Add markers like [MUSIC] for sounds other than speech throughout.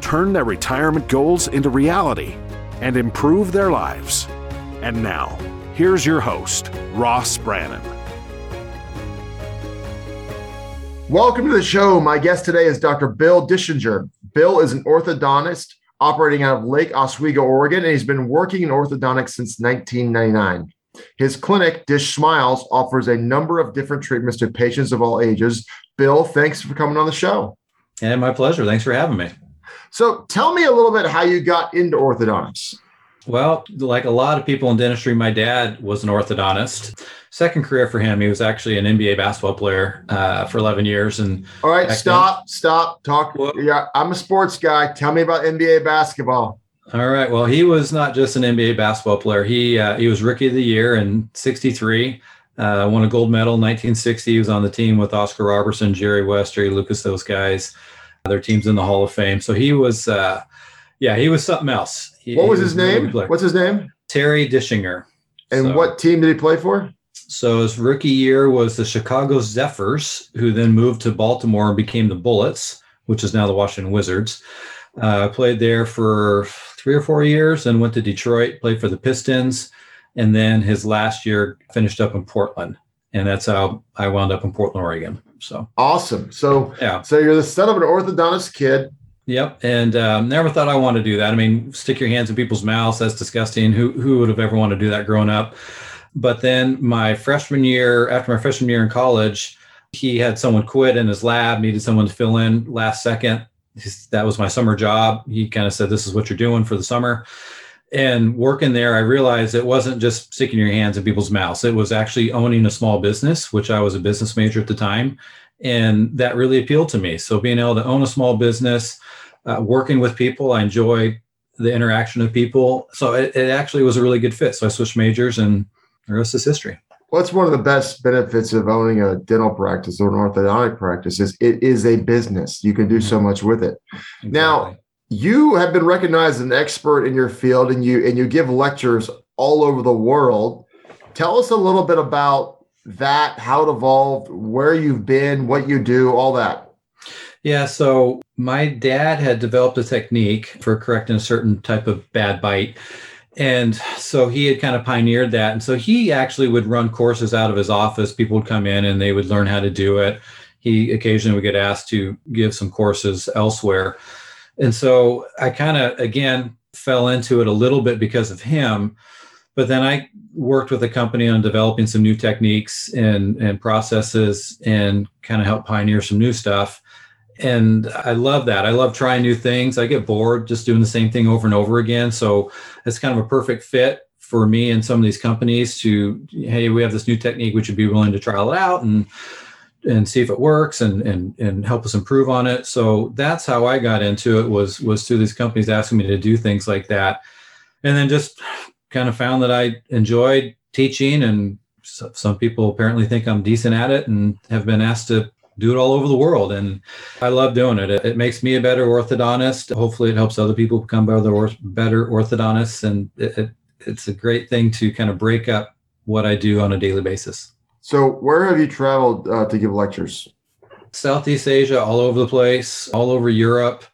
turn their retirement goals into reality, and improve their lives. And now, here's your host, Ross Brannon. Welcome to the show. My guest today is Dr. Bill Dischinger. Bill is an orthodontist operating out of Lake Oswego, Oregon, and he's been working in orthodontics since 1999. His clinic, Dish Smiles, offers a number of different treatments to patients of all ages. Bill, thanks for coming on the show. And my pleasure. Thanks for having me. So, tell me a little bit how you got into orthodontics. Well, like a lot of people in dentistry, my dad was an orthodontist. Second career for him, he was actually an NBA basketball player uh, for 11 years. And all right, stop, then, stop, talk. Yeah, I'm a sports guy. Tell me about NBA basketball. All right. Well, he was not just an NBA basketball player. He uh, he was rookie of the year in '63. Uh, won a gold medal in 1960. He was on the team with Oscar Robertson, Jerry West, Jerry Lucas, those guys. Their teams in the Hall of Fame. So he was, uh, yeah, he was something else. He, what was his name? What's his name? Terry Dischinger. And so, what team did he play for? So his rookie year was the Chicago Zephyrs, who then moved to Baltimore and became the Bullets, which is now the Washington Wizards. Uh, played there for three or four years and went to Detroit, played for the Pistons. And then his last year finished up in Portland. And that's how I wound up in Portland, Oregon. So awesome. So, yeah. So you're the son of an orthodontist kid. Yep. And um, never thought I wanted to do that. I mean, stick your hands in people's mouths. That's disgusting. Who, who would have ever wanted to do that growing up? But then my freshman year, after my freshman year in college, he had someone quit in his lab, needed someone to fill in last second that was my summer job. He kind of said, This is what you're doing for the summer. And working there, I realized it wasn't just sticking your hands in people's mouths. It was actually owning a small business, which I was a business major at the time. And that really appealed to me. So being able to own a small business, uh, working with people, I enjoy the interaction of people. So it, it actually was a really good fit. So I switched majors and the rest is history. What's one of the best benefits of owning a dental practice or an orthodontic practice is it is a business. You can do so much with it. Exactly. Now, you have been recognized as an expert in your field and you and you give lectures all over the world. Tell us a little bit about that, how it evolved, where you've been, what you do, all that. Yeah, so my dad had developed a technique for correcting a certain type of bad bite. And so he had kind of pioneered that. And so he actually would run courses out of his office. People would come in and they would learn how to do it. He occasionally would get asked to give some courses elsewhere and so i kind of again fell into it a little bit because of him but then i worked with a company on developing some new techniques and, and processes and kind of helped pioneer some new stuff and I love that. I love trying new things. I get bored just doing the same thing over and over again. So it's kind of a perfect fit for me and some of these companies to, hey, we have this new technique. Would you be willing to trial it out and and see if it works and and and help us improve on it? So that's how I got into it. Was was through these companies asking me to do things like that, and then just kind of found that I enjoyed teaching and some people apparently think I'm decent at it and have been asked to do it all over the world. And I love doing it. It, it makes me a better orthodontist. Hopefully, it helps other people become better, better orthodontists. And it, it, it's a great thing to kind of break up what I do on a daily basis. So, where have you traveled uh, to give lectures? Southeast Asia, all over the place, all over Europe,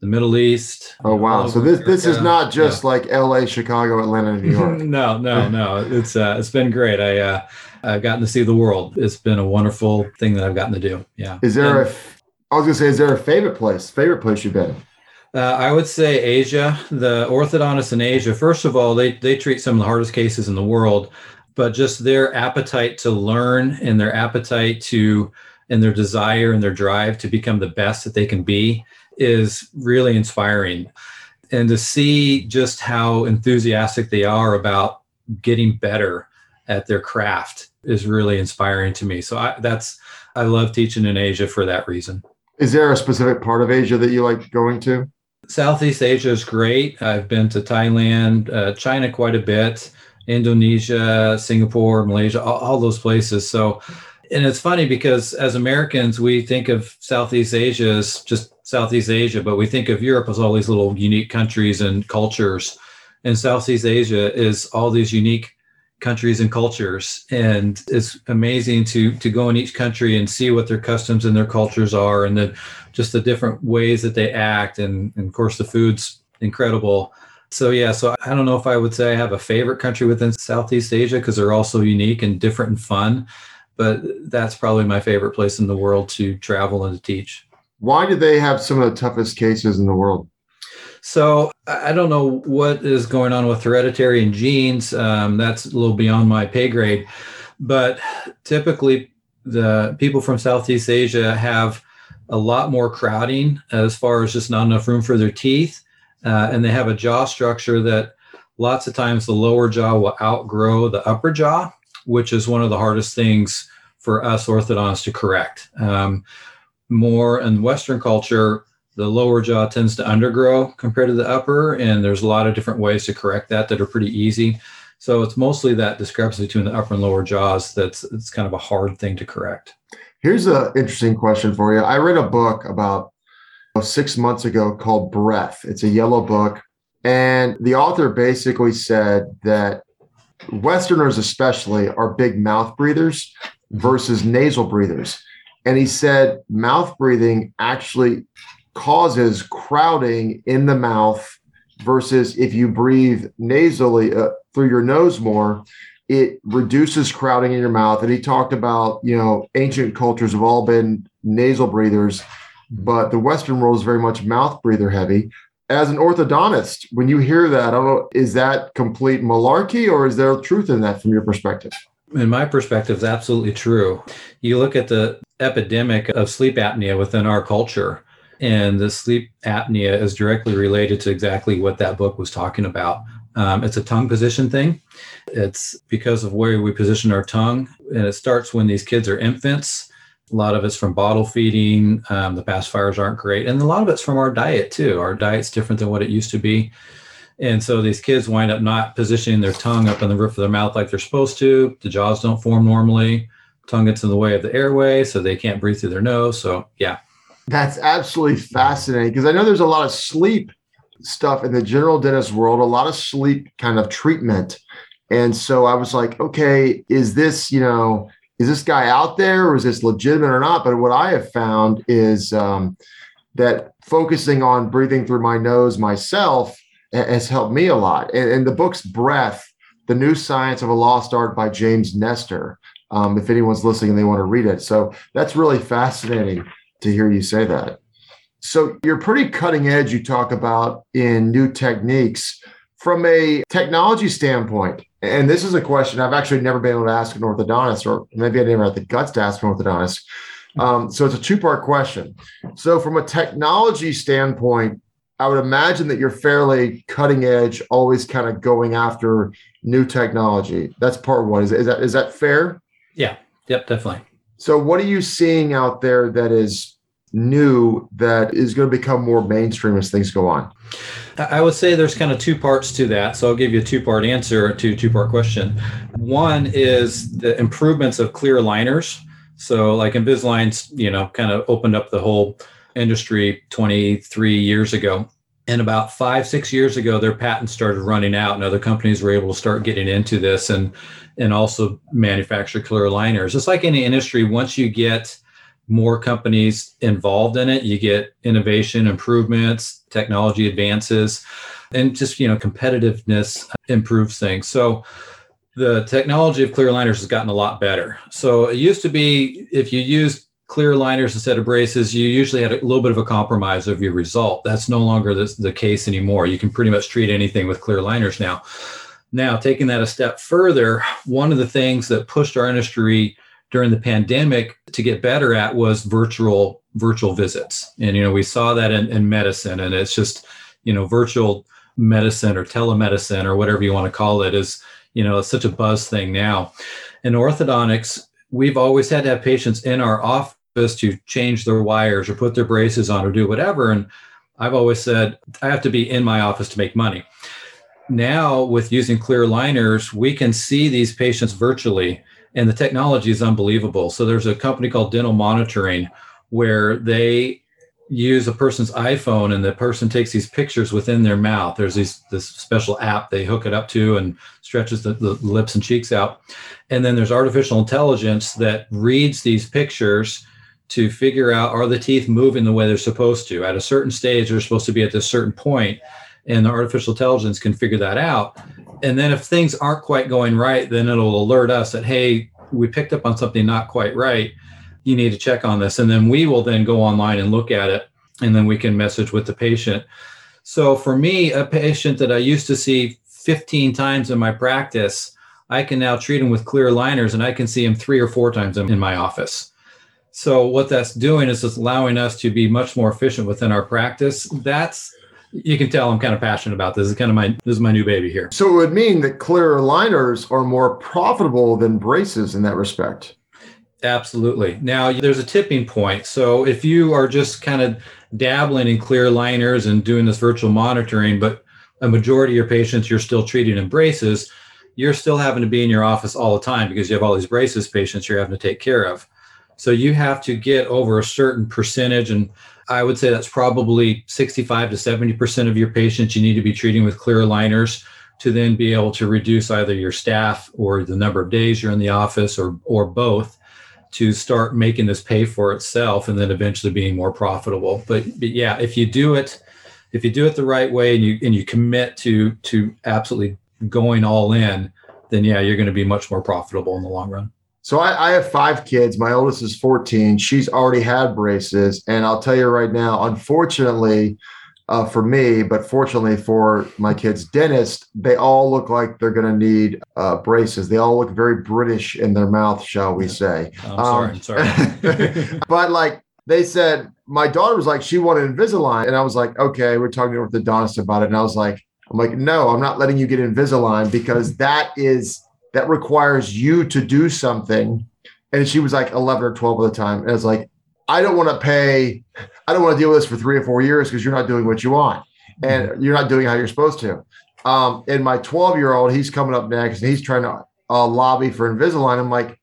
the Middle East. Oh wow! So this this is not just yeah. like L.A., Chicago, Atlanta, New York. [LAUGHS] no, no, no. It's uh, it's been great. I uh, I've gotten to see the world. It's been a wonderful thing that I've gotten to do. Yeah. Is there and, a? I was gonna say, is there a favorite place? Favorite place you've been? Uh, I would say Asia. The orthodontists in Asia, first of all, they they treat some of the hardest cases in the world, but just their appetite to learn and their appetite to and their desire and their drive to become the best that they can be is really inspiring. And to see just how enthusiastic they are about getting better at their craft is really inspiring to me. So I, that's I love teaching in Asia for that reason. Is there a specific part of Asia that you like going to? Southeast Asia is great. I've been to Thailand, uh, China quite a bit, Indonesia, Singapore, Malaysia, all, all, those places. So, and it's funny because as Americans, we think of Southeast Asia as just Southeast Asia, but we think of Europe as all these little unique countries and cultures. And Southeast Asia is all these unique countries and cultures and it's amazing to to go in each country and see what their customs and their cultures are and then just the different ways that they act and, and of course the food's incredible so yeah so i don't know if i would say i have a favorite country within southeast asia because they're all so unique and different and fun but that's probably my favorite place in the world to travel and to teach why do they have some of the toughest cases in the world so I don't know what is going on with hereditary and genes. Um, that's a little beyond my pay grade. But typically, the people from Southeast Asia have a lot more crowding as far as just not enough room for their teeth. Uh, and they have a jaw structure that lots of times the lower jaw will outgrow the upper jaw, which is one of the hardest things for us orthodontists to correct. Um, more in Western culture, the lower jaw tends to undergrow compared to the upper, and there's a lot of different ways to correct that that are pretty easy. So it's mostly that discrepancy between the upper and lower jaws that's it's kind of a hard thing to correct. Here's an interesting question for you. I read a book about six months ago called Breath. It's a yellow book. And the author basically said that Westerners, especially, are big mouth breathers versus nasal breathers. And he said mouth breathing actually causes crowding in the mouth versus if you breathe nasally uh, through your nose more it reduces crowding in your mouth and he talked about you know ancient cultures have all been nasal breathers but the western world is very much mouth breather heavy as an orthodontist when you hear that is that complete malarkey or is there truth in that from your perspective in my perspective it's absolutely true you look at the epidemic of sleep apnea within our culture and the sleep apnea is directly related to exactly what that book was talking about. Um, it's a tongue position thing. It's because of where we position our tongue. And it starts when these kids are infants. A lot of it's from bottle feeding. Um, the pacifiers aren't great. And a lot of it's from our diet, too. Our diet's different than what it used to be. And so these kids wind up not positioning their tongue up in the roof of their mouth like they're supposed to. The jaws don't form normally. Tongue gets in the way of the airway, so they can't breathe through their nose. So, yeah, that's absolutely fascinating because I know there's a lot of sleep stuff in the general dentist world, a lot of sleep kind of treatment. And so I was like, okay, is this, you know, is this guy out there or is this legitimate or not? But what I have found is um, that focusing on breathing through my nose myself has helped me a lot. And, and the book's Breath, The New Science of a Lost Art by James Nestor. Um, if anyone's listening and they want to read it. So that's really fascinating to hear you say that. So you're pretty cutting edge, you talk about in new techniques from a technology standpoint. And this is a question I've actually never been able to ask an orthodontist, or maybe I never had the guts to ask an orthodontist. Um, so it's a two part question. So, from a technology standpoint, I would imagine that you're fairly cutting edge, always kind of going after new technology. That's part one. Is, is that is that fair? Yeah. Yep. Definitely. So, what are you seeing out there that is new that is going to become more mainstream as things go on? I would say there's kind of two parts to that. So I'll give you a two part answer to two part question. One is the improvements of clear aligners. So, like Invisalign, you know, kind of opened up the whole industry 23 years ago. And about five, six years ago, their patents started running out, and other companies were able to start getting into this and and also manufacture clear aligners. It's like any industry, once you get more companies involved in it, you get innovation, improvements, technology advances, and just you know competitiveness improves things. So the technology of clear aligners has gotten a lot better. So it used to be if you used clear aligners instead of braces, you usually had a little bit of a compromise of your result. That's no longer the, the case anymore. You can pretty much treat anything with clear aligners now. Now, taking that a step further, one of the things that pushed our industry during the pandemic to get better at was virtual virtual visits. And you know, we saw that in, in medicine, and it's just you know, virtual medicine or telemedicine or whatever you want to call it is you know such a buzz thing now. In orthodontics, we've always had to have patients in our office to change their wires or put their braces on or do whatever. And I've always said I have to be in my office to make money. Now, with using clear aligners, we can see these patients virtually, and the technology is unbelievable. So, there's a company called Dental Monitoring where they use a person's iPhone and the person takes these pictures within their mouth. There's these, this special app they hook it up to and stretches the, the lips and cheeks out. And then there's artificial intelligence that reads these pictures to figure out are the teeth moving the way they're supposed to. At a certain stage, they're supposed to be at this certain point, and the artificial intelligence can figure that out. And then if things aren't quite going right, then it'll alert us that, hey, we picked up on something not quite right you need to check on this. And then we will then go online and look at it, and then we can message with the patient. So for me, a patient that I used to see 15 times in my practice, I can now treat him with clear aligners and I can see him three or four times in my office. So what that's doing is it's allowing us to be much more efficient within our practice. That's you can tell I'm kind of passionate about this. This is kind of my this is my new baby here. So it would mean that clear aligners are more profitable than braces in that respect. Absolutely. Now, there's a tipping point. So, if you are just kind of dabbling in clear aligners and doing this virtual monitoring, but a majority of your patients you're still treating in braces, you're still having to be in your office all the time because you have all these braces patients you're having to take care of. So, you have to get over a certain percentage. And I would say that's probably 65 to 70% of your patients you need to be treating with clear aligners to then be able to reduce either your staff or the number of days you're in the office or, or both to start making this pay for itself and then eventually being more profitable. But, but yeah, if you do it, if you do it the right way and you and you commit to to absolutely going all in, then yeah, you're going to be much more profitable in the long run. So I, I, have five kids. My oldest is 14. She's already had braces. And I'll tell you right now, unfortunately, uh, for me, but fortunately for my kid's dentist, they all look like they're going to need uh, braces. They all look very British in their mouth, shall we say? I'm um, sorry. I'm sorry. [LAUGHS] but like they said, my daughter was like, she wanted Invisalign, and I was like, okay, we're talking to orthodontist about it, and I was like, I'm like, no, I'm not letting you get Invisalign because that is that requires you to do something. And she was like 11 or 12 at the time, and I was like, I don't want to pay, I don't want to deal with this for three or four years because you're not doing what you want and mm-hmm. you're not doing how you're supposed to. Um, and my 12 year old, he's coming up next and he's trying to uh, lobby for Invisalign. I'm like,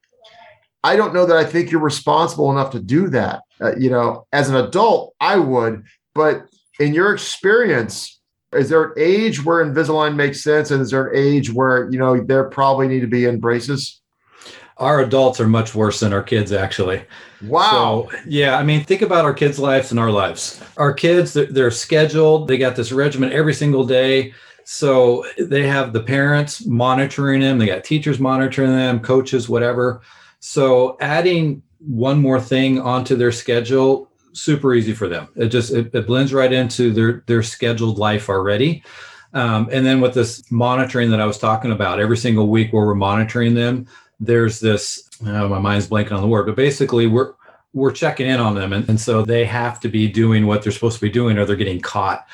I don't know that I think you're responsible enough to do that. Uh, you know, as an adult, I would, but in your experience, is there an age where Invisalign makes sense? And is there an age where, you know, there probably need to be in braces? our adults are much worse than our kids actually. Wow. So, yeah i mean think about our kids lives and our lives. Our kids they're, they're, scheduled. They got this regimen every single day. So they have the parents monitoring them. They got teachers monitoring them coaches whatever. So adding one more thing onto their schedule super easy for them. It just it, it blends right into their their scheduled life already. Um, and then with this monitoring that i was talking about every single week where we're monitoring them there's this oh, my mind's blanking on the word but basically we're we're checking in on them. And, and so they have to be doing what they're supposed to be doing or they're getting caught.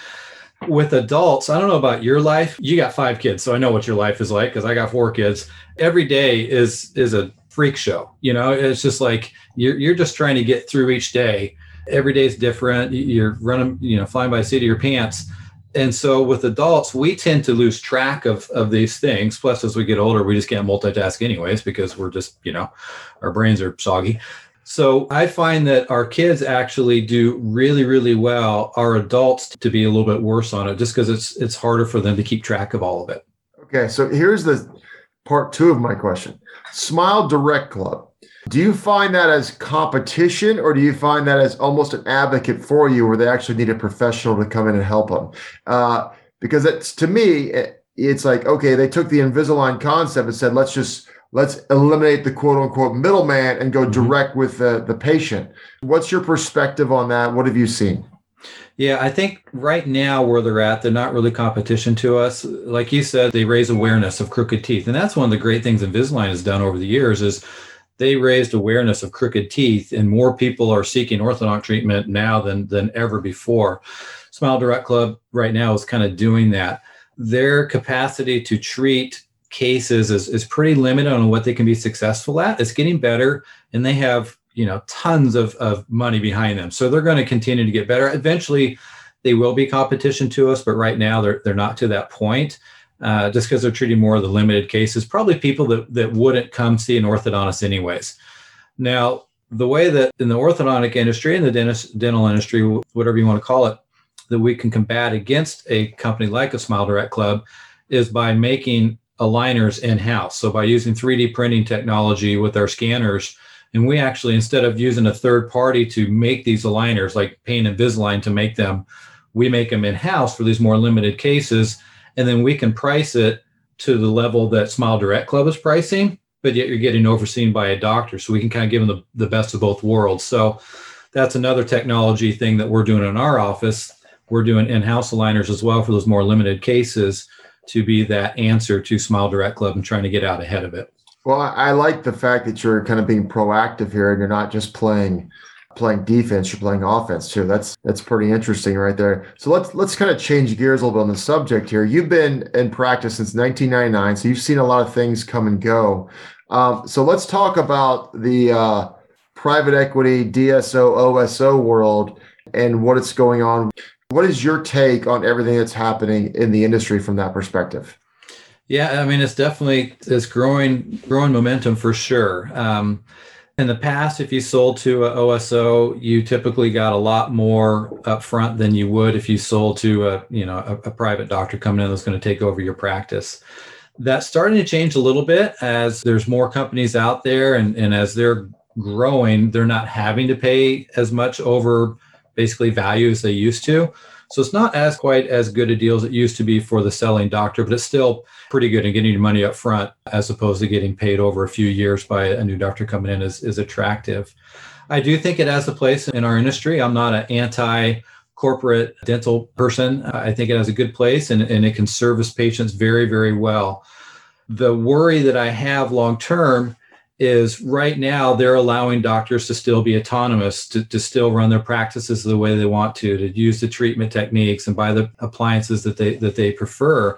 With adults i don't know about your life you got five kids so i know what your life is like because i got four kids. Every day is is a freak show you know? It's just like you're, you're just trying to get through each day every day is different. You're running you know flying by the seat of your pants. And so with adults we tend to lose track of of these things. Plus as we get older we just can't multitask anyways because we're just you know our brains are soggy. So i find that our kids actually do really really well our adults to be a little bit worse on it just because it's it's harder for them to keep track of all of it. Okay so here's the part two of my question. Smile direct club do you find that as competition or do you find that as almost an advocate for you where they actually need a professional to come in and help them? Uh, because it's to me, it, it's like, okay, they took the Invisalign concept and said, let's just let's eliminate the quote unquote middleman and go mm-hmm. direct with the, the patient. What's your perspective on that? What have you seen? Yeah, I think right now where they're at, they're not really competition to us. Like you said, they raise awareness of crooked teeth. And that's one of the great things Invisalign has done over the years is they raised awareness of crooked teeth, and more people are seeking orthodontic treatment now than than ever before. Smile Direct Club right now is kind of doing that. Their capacity to treat cases is, is pretty limited on what they can be successful at. It's getting better, and they have you know tons of, of money behind them, so they're going to continue to get better. Eventually, they will be competition to us, but right now they're they're not to that point. Uh, just because they're treating more of the limited cases, probably people that, that wouldn't come see an orthodontist anyways. Now, the way that in the orthodontic industry and the dentist, dental industry, whatever you want to call it, that we can combat against a company like a Smile Direct Club is by making aligners in house. So by using 3D printing technology with our scanners, and we actually, instead of using a third party to make these aligners like Pain Invisalign to make them, we make them in house for these more limited cases. And then we can price it to the level that Smile Direct Club is pricing, but yet you're getting overseen by a doctor. So we can kind of give them the, the best of both worlds. So that's another technology thing that we're doing in our office. We're doing in house aligners as well for those more limited cases to be that answer to Smile Direct Club and trying to get out ahead of it. Well, I like the fact that you're kind of being proactive here and you're not just playing playing defense, you're playing offense too. That's that's pretty interesting right there. So let's let's kind of change gears a little bit on the subject here. You've been in practice since 1999, so you've seen a lot of things come and go. Um, so let's talk about the uh, private equity DSO OSO world and what it's going on. What is your take on everything that's happening in the industry from that perspective? Yeah, I mean, it's definitely it's growing growing momentum for sure. Um, in the past, if you sold to a OSO, you typically got a lot more upfront than you would if you sold to a you know a, a private doctor coming in that's going to take over your practice. That's starting to change a little bit as there's more companies out there, and, and as they're growing, they're not having to pay as much over basically value as they used to. So it's not as quite as good a deal as it used to be for the selling doctor, but it's still pretty good in getting your money up front as opposed to getting paid over a few years by a new doctor coming in is, is attractive. I do think it has a place in our industry. I'm not an anti corporate dental person. I think it has a good place and, and it can service patients very, very well. The worry that I have long term is right now they're allowing doctors to still be autonomous to, to still run their practices the way they want to to use the treatment techniques and buy the appliances that they that they prefer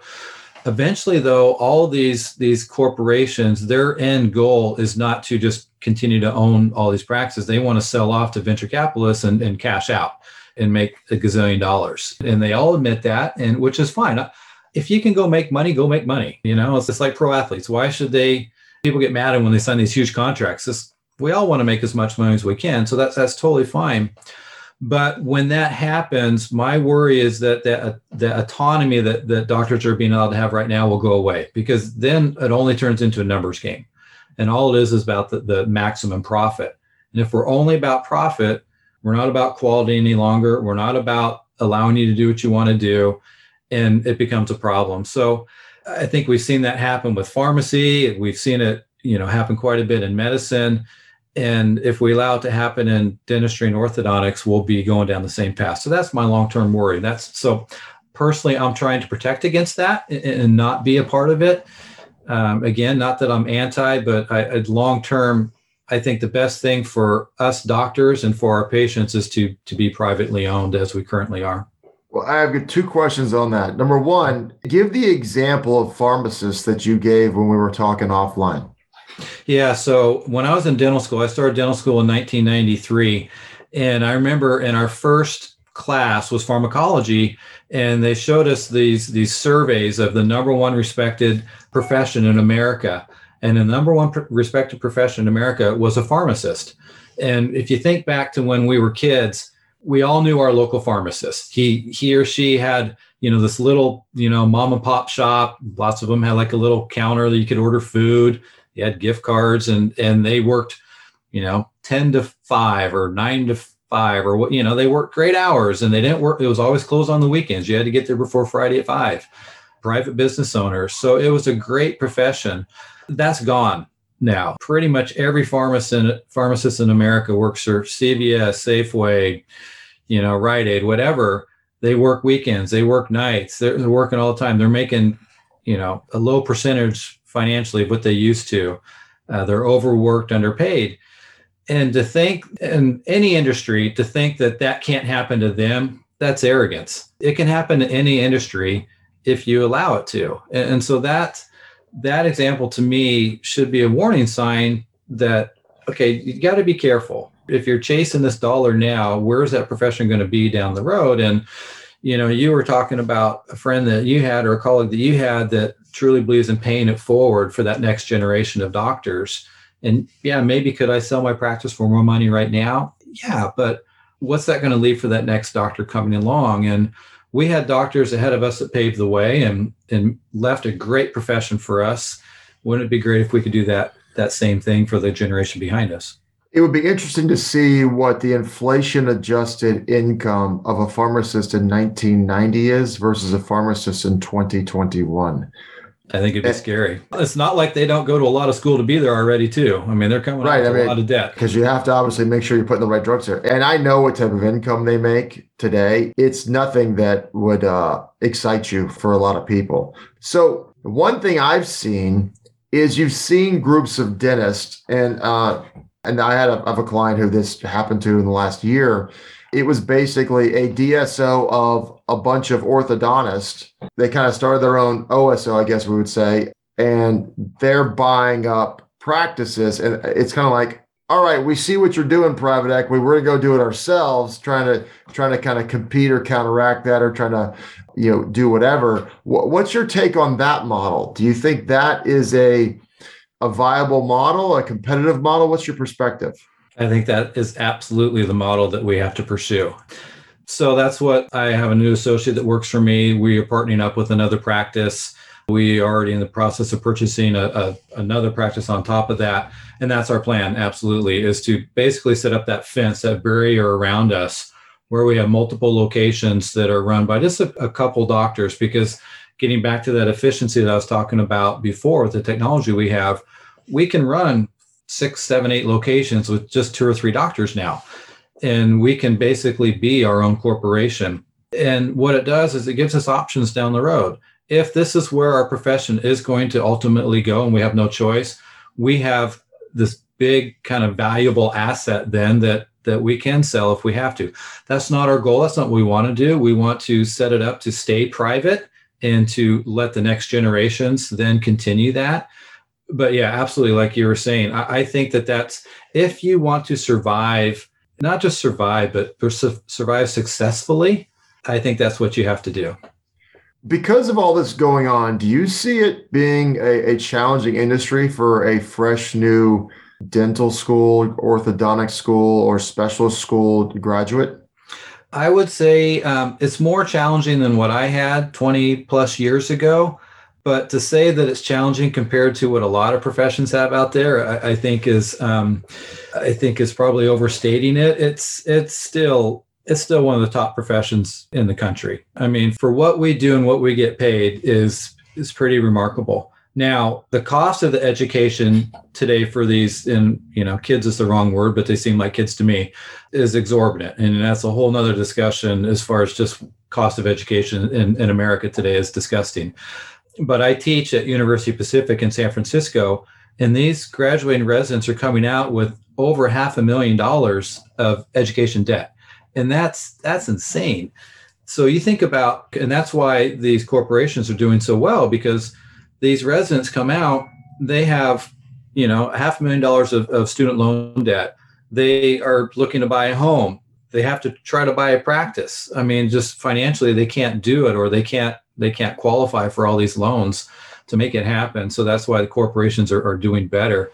eventually though all these these corporations their end goal is not to just continue to own all these practices. They want to sell off to venture capitalists and, and cash out and make a gazillion dollars. And they all admit that and which is fine. Uh, if you can go make money go make money you know? It's just like pro athletes. Why should they people get mad when they sign these huge contracts. We all want to make as much money as we can, so that's that's totally fine. But when that happens, my worry is that the, uh, the autonomy that, that doctors are being allowed to have right now will go away because then it only turns into a numbers game. And all it is is about the, the maximum profit. And if we're only about profit, we're not about quality any longer. We're not about allowing you to do what you want to do. And it becomes a problem. So I think we've seen that happen with pharmacy. We've seen it, you know, happen quite a bit in medicine. And if we allow it to happen in dentistry and orthodontics, we'll be going down the same path. So that's my long-term worry. That's so personally, I'm trying to protect against that and, not be a part of it. Um, again, not that I'm anti, but I, I long-term, I think the best thing for us doctors and for our patients is to to be privately owned as we currently are. Well, I have two questions on that. Number one, give the example of pharmacists that you gave when we were talking offline. Yeah. So when I was in dental school, I started dental school in 1993. And I remember in our first class was pharmacology and they showed us these these surveys of the number one respected profession in America and the number one respected profession in America was a pharmacist and if you think back to when we were kids we all knew our local pharmacist. He he or she had you know this little you know mom and pop shop. Lots of them had like a little counter that you could order food. You had gift cards, and and they worked you know ten to five or nine to five or what you know they worked great hours, and they didn't work. It was always closed on the weekends. You had to get there before Friday at five. Private business owners, so it was a great profession. That's gone now. Pretty much every pharmacist in, pharmacist in America works for CVS, Safeway, you know, Rite Aid, whatever. They work weekends, they work nights, they're, they're working all the time. They're making, you know, a low percentage financially what they used to. Uh, they're overworked, underpaid. And to think in any industry, to think that that can't happen to them, that's arrogance. It can happen to any industry if you allow it to. And, and so that that example to me should be a warning sign that okay, you got to be careful if you're chasing this dollar now, where's that profession going to be down the road? And you know, you were talking about a friend that you had or a colleague that you had that truly believes in paying it forward for that next generation of doctors. And yeah, maybe could I sell my practice for more money right now? Yeah, but what's that going to leave for that next doctor coming along? And we had doctors ahead of us that paved the way and and left a great profession for us. Wouldn't it be great if we could do that that same thing for the generation behind us? it would be interesting to see what the inflation adjusted income of a pharmacist in 1990 is versus a pharmacist in 2021. I think it'd be and, scary. It's not like they don't go to a lot of school to be there already, too. I mean, they're coming right, out I mean, a lot of debt because you have to obviously make sure you're putting the right drugs there. And I know what type of income they make today. It's nothing that would uh, excite you for a lot of people. So one thing I've seen is you've seen groups of dentists, and uh, and I had a, of a client who this happened to in the last year. It was basically a DSO of a bunch of orthodontists. They kind of started their own OSO, I guess we would say, and they're buying up practices. And it's kind of like, all right, we see what you're doing, private equity. We're gonna go do it ourselves, trying to trying to kind of compete or counteract that, or trying to you know do whatever. What's your take on that model? Do you think that is a a viable model, a competitive model? What's your perspective? I think that is absolutely the model that we have to pursue. So that's what I have a new associate that works for me. We are partnering up with another practice. We are already in the process of purchasing a, a, another practice on top of that. And that's our plan, absolutely, is to basically set up that fence, that barrier around us where we have multiple locations that are run by just a, a couple doctors. Because getting back to that efficiency that I was talking about before with the technology we have, we can run six, seven, eight locations with just two or three doctors now. And we can basically be our own corporation. And what it does is it gives us options down the road. If this is where our profession is going to ultimately go and we have no choice, we have this big kind of valuable asset then that that we can sell if we have to. That's not our goal. That's not what we want to do. We want to set it up to stay private and to let the next generations then continue that but yeah, absolutely. Like you were saying, I, I, think that that's if you want to survive, not just survive, but survive successfully. I think that's what you have to do. Because of all this going on, do you see it being a, a challenging industry for a fresh new dental school, orthodontic school, or specialist school graduate? I would say um, it's more challenging than what I had 20 plus years ago. But to say that it's challenging compared to what a lot of professions have out there, I, I think is um, I think is probably overstating it. It's it's still it's still one of the top professions in the country. I mean, for what we do and what we get paid is is pretty remarkable. Now, the cost of the education today for these, and you know, kids is the wrong word, but they seem like kids to me, is exorbitant. And that's a whole nother discussion as far as just cost of education in, in America today is disgusting but I teach at University Pacific in San Francisco, and these graduating residents are coming out with over half a million dollars of education debt, and that's that's insane. So you think about, and that's why these corporations are doing so well because these residents come out, they have, you know, half a million dollars of, of student loan debt. They are looking to buy a home. They have to try to buy a practice. I mean, just financially, they can't do it, or they can't they can't qualify for all these loans to make it happen. So that's why the corporations are, are doing better.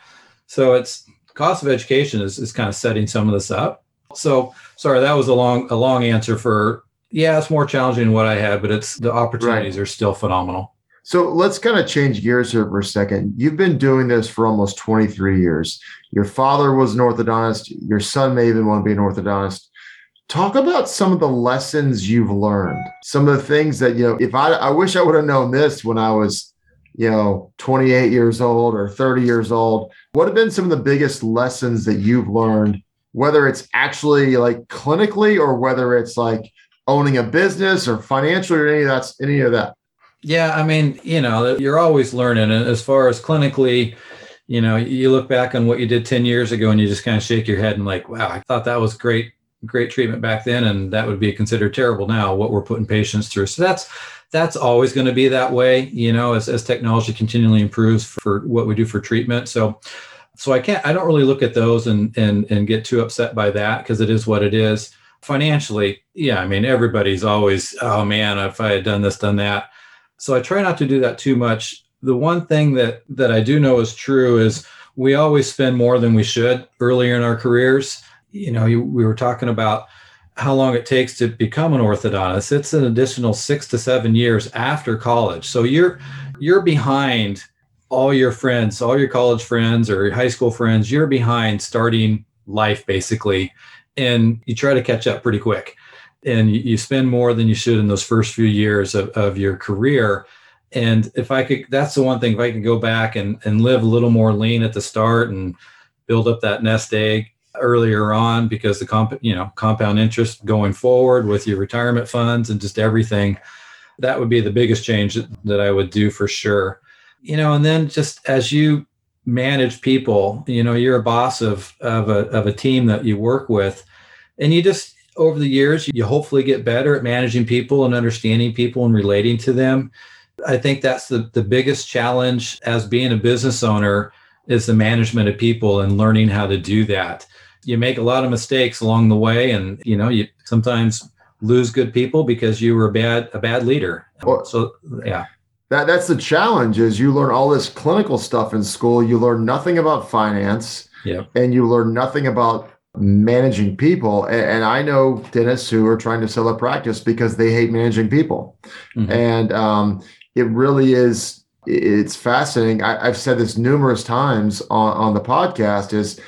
So it's cost of education is, is kind of setting some of this up. So sorry, that was a long a long answer for yeah, it's more challenging than what I had, but it's the opportunities right. are still phenomenal. So let's kind of change gears here for a second. You've been doing this for almost 23 years. Your father was an orthodontist. Your son may even want to be an orthodontist talk about some of the lessons you've learned. Some of the things that you know if i i wish i would have known this when i was you know 28 years old or 30 years old. What have been some of the biggest lessons that you've learned whether it's actually like clinically or whether it's like owning a business or financially or any of any of that? Yeah i mean you know you're always learning and as far as clinically you know you look back on what you did 10 years ago and you just kind of shake your head and like wow i thought that was great great treatment back then and that would be considered terrible now what we're putting patients through so that's that's always going to be that way you know as, as technology continually improves for what we do for treatment so so i can't i don't really look at those and and and get too upset by that because it is what it is financially, yeah, I mean, everybody's always, oh man, if I had done this, done that. So I try not to do that too much. The one thing that that I do know is true is we always spend more than we should earlier in our careers. You know, you, we were talking about how long it takes to become an orthodontist. It's an additional six to seven years after college. So you're you're behind all your friends, all your college friends or high school friends. You're behind starting life basically and you try to catch up pretty quick and you, you spend more than you should in those first few years of, of your career and if i could that's the one thing if i could go back and, and live a little more lean at the start and build up that nest egg earlier on because the comp you know compound interest going forward with your retirement funds and just everything that would be the biggest change that, i would do for sure. You know and then just as you manage people you know you're a boss of of a, of a team that you work with and you just over the years you hopefully get better at managing people and understanding people and relating to them. I think that's the, the biggest challenge as being a business owner is the management of people and learning how to do that you make a lot of mistakes along the way and you know you sometimes lose good people because you were a bad a bad leader well, so yeah that that's the challenge is you learn all this clinical stuff in school you learn nothing about finance yeah. and you learn nothing about managing people. And, and, I know dentists who are trying to sell a practice because they hate managing people. Mm-hmm. And um, it really is, it's fascinating. I, have said this numerous times on, on the podcast is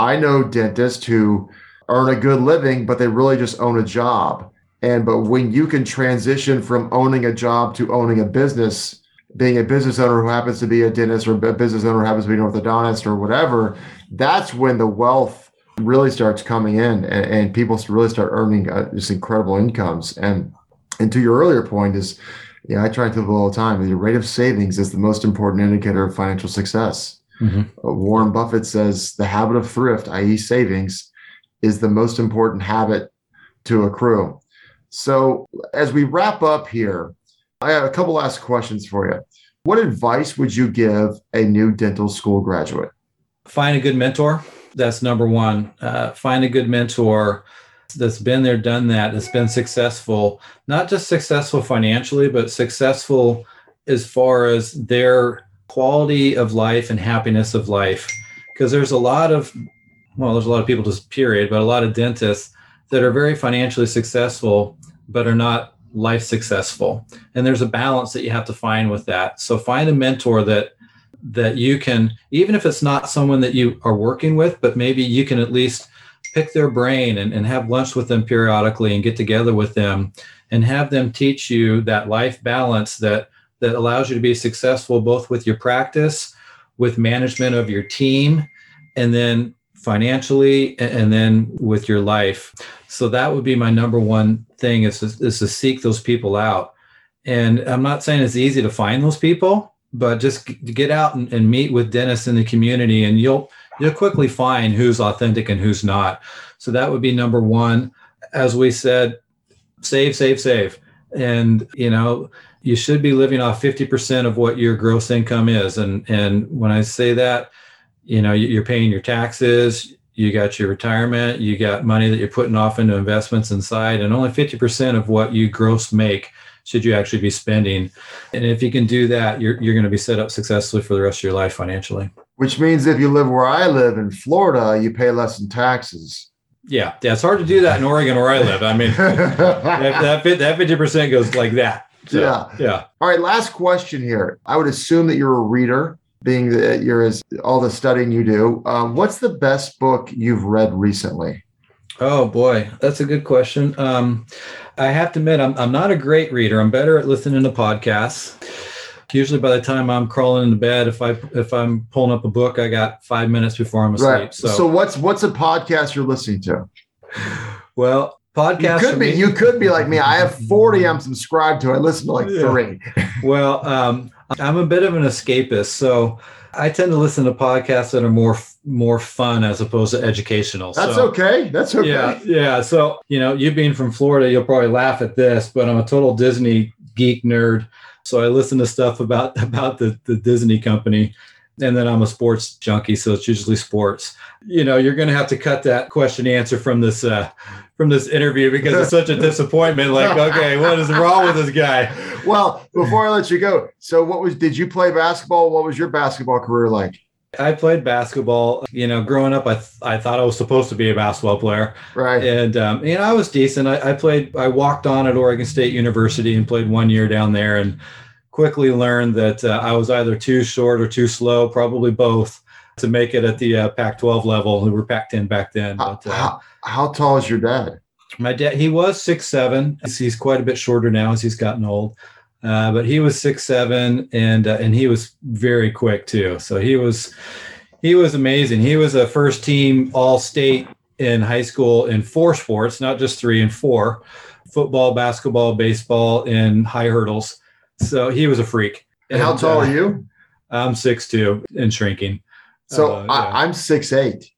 I know dentists who earn a good living, but they really just own a job. And but when you can transition from owning a job to owning a business, being a business owner who happens to be a dentist or a business owner who happens to be an orthodontist or whatever, that's when the wealth really starts coming in and, and people really start earning uh, just incredible incomes. And and to your earlier point is, yeah, I try to tell all the time, the rate of savings is the most important indicator of financial success. Mm-hmm. Uh, Warren Buffett says the habit of thrift, i.e., savings, is the most important habit to accrue. So as we wrap up here, I have a couple last questions for you. What advice would you give a new dental school graduate? Find a good mentor that's number one. Uh, find a good mentor that's been there, done that, that's been successful, not just successful financially, but successful as far as their quality of life and happiness of life. Because there's a lot of, well, there's a lot of people just period, but a lot of dentists that are very financially successful, but are not life successful. And there's a balance that you have to find with that. So find a mentor that that you can, even if it's not someone that you are working with, but maybe you can at least pick their brain and, and have lunch with them periodically and get together with them and have them teach you that life balance that that allows you to be successful both with your practice, with management of your team, and then financially and then with your life. So that would be my number one thing is to, is to seek those people out. And I'm not saying it's easy to find those people, but just get out and, and meet with dentists in the community and you'll you'll quickly find who's authentic and who's not so that would be number one as we said save save save and you know you should be living off 50% of what your gross income is and and when i say that you know you're paying your taxes you got your retirement you got money that you're putting off into investments inside and only 50% of what you gross make should you actually be spending? And if you can do that, you're, you're going to be set up successfully for the rest of your life financially. Which means if you live where I live in Florida, you pay less in taxes. Yeah, yeah, it's hard to do that in Oregon where I live. I mean, [LAUGHS] that, that 50% goes like that. Yeah. Yeah. All right. Last question here. I would assume that you're a reader, being that you're as all the studying you do. Um, what's the best book you've read recently? Oh boy, that's a good question. Um, I have to admit, I'm, I'm not a great reader. I'm better at listening to podcasts. Usually, by the time I'm crawling into bed, if I if I'm pulling up a book, I got five minutes before I'm asleep. Right. So, so what's what's a podcast you're listening to? Well, podcast. You could be. Me, you could be like me. I have 40. I'm subscribed to. I listen to like yeah. three. well, um, I'm a bit of an escapist, so I tend to listen to podcasts that are more more fun as opposed to educational. That's so, okay. That's okay. Yeah, yeah. So you know, you being from Florida, you'll probably laugh at this, but I'm a total Disney geek nerd. So I listen to stuff about [LAUGHS] about the the Disney company. And then I'm a sports junkie, so it's usually sports. You know, you're going to have to cut that question answer from this uh, from this interview because it's such a [LAUGHS] disappointment. Like, okay, what is wrong with this guy? Well, before I let you go, so what was? Did you play basketball? What was your basketball career like? I played basketball. You know, growing up, I th- I thought I was supposed to be a basketball player, right? And um, you know, I was decent. I, I played. I walked on at Oregon State University and played one year down there, and quickly learned that uh, I was either too short or too slow, probably both, to make it at the uh, Pac-12 level. We were Pac-10 back then. But, uh, how, how, tall is your dad? My dad, he was six seven. He's quite a bit shorter now as he's gotten old. Uh, but he was six seven, and uh, and he was very quick too. So he was he was amazing. He was a first team All State in high school in four sports, not just three and four: football, basketball, baseball, and high hurdles. So he was a freak. And, how tall uh, are you? I'm six two and shrinking. So uh. I, am six eight.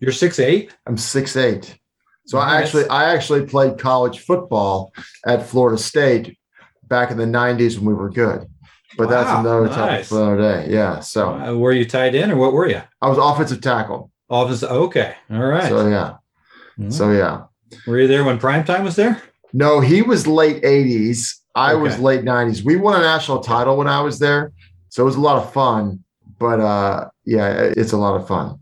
You're six eight. I'm six eight. So nice. I actually I actually played college football at Florida State back in the '90s when we were good. But wow, that's another nice. topic for another day. Yeah. So uh, were you tied in or what were you? I was offensive tackle. Offensive. Okay. All right. So yeah. Mm-hmm. So yeah. Were you there when prime time was there? No, he was late '80s. I okay. was late 90s. We won a national title when I was there. So it was a lot of fun. But uh, yeah, it's a lot of fun.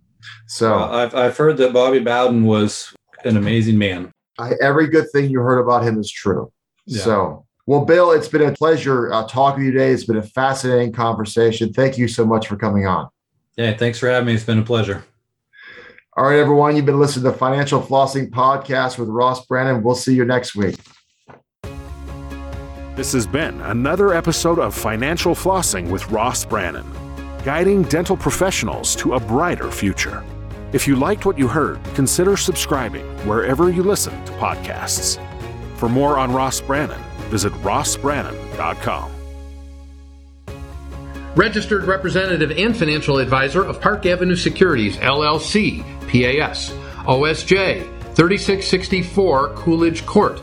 So well, I've, I've heard that Bobby Bowden was an amazing man. I, every good thing you heard about him is true. Yeah. So, well, Bill, it's been a pleasure uh, talking to you today. It's been a fascinating conversation. Thank you so much for coming on. Yeah, thanks for having me. It's been a pleasure. All right, everyone. You've been listening to the Financial Flossing Podcast with Ross Brannon. We'll see you next week. This has been another episode of Financial Flossing with Ross Brannon, guiding dental professionals to a brighter future. If you liked what you heard, consider subscribing wherever you listen to podcasts. For more on Ross Brannon, visit rossbrannon.com. Registered representative and financial advisor of Park Avenue Securities, LLC, PAS, OSJ, 3664 Coolidge Court,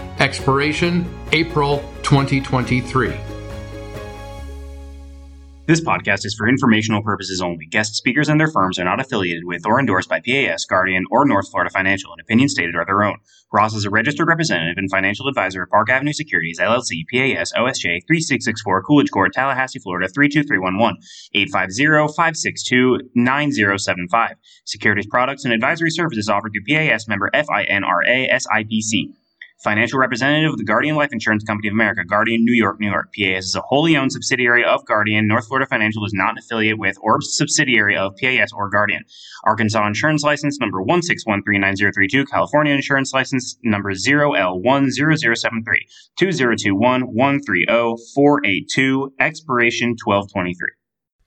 expiration April 2023. This podcast is for informational purposes only. Guest speakers and their firms are not affiliated with or endorsed by PAS, Guardian, or North Florida Financial, and opinions stated are their own. Ross is a registered representative and financial advisor of Park Avenue Securities, LLC, PAS, OSJ, 3664 Coolidge Court, Tallahassee, Florida, 32311, 850-562-9075. Securities products and advisory services offered through PAS member FINRA SIPC. Financial representative of the Guardian Life Insurance Company of America, Guardian, New York, New York. PAS is a wholly owned subsidiary of Guardian. North Florida Financial is not an affiliate with or subsidiary of PAS or Guardian. Arkansas Insurance License number 1613932, California Insurance License number 0L10073, 2021 130 482, expiration 1223.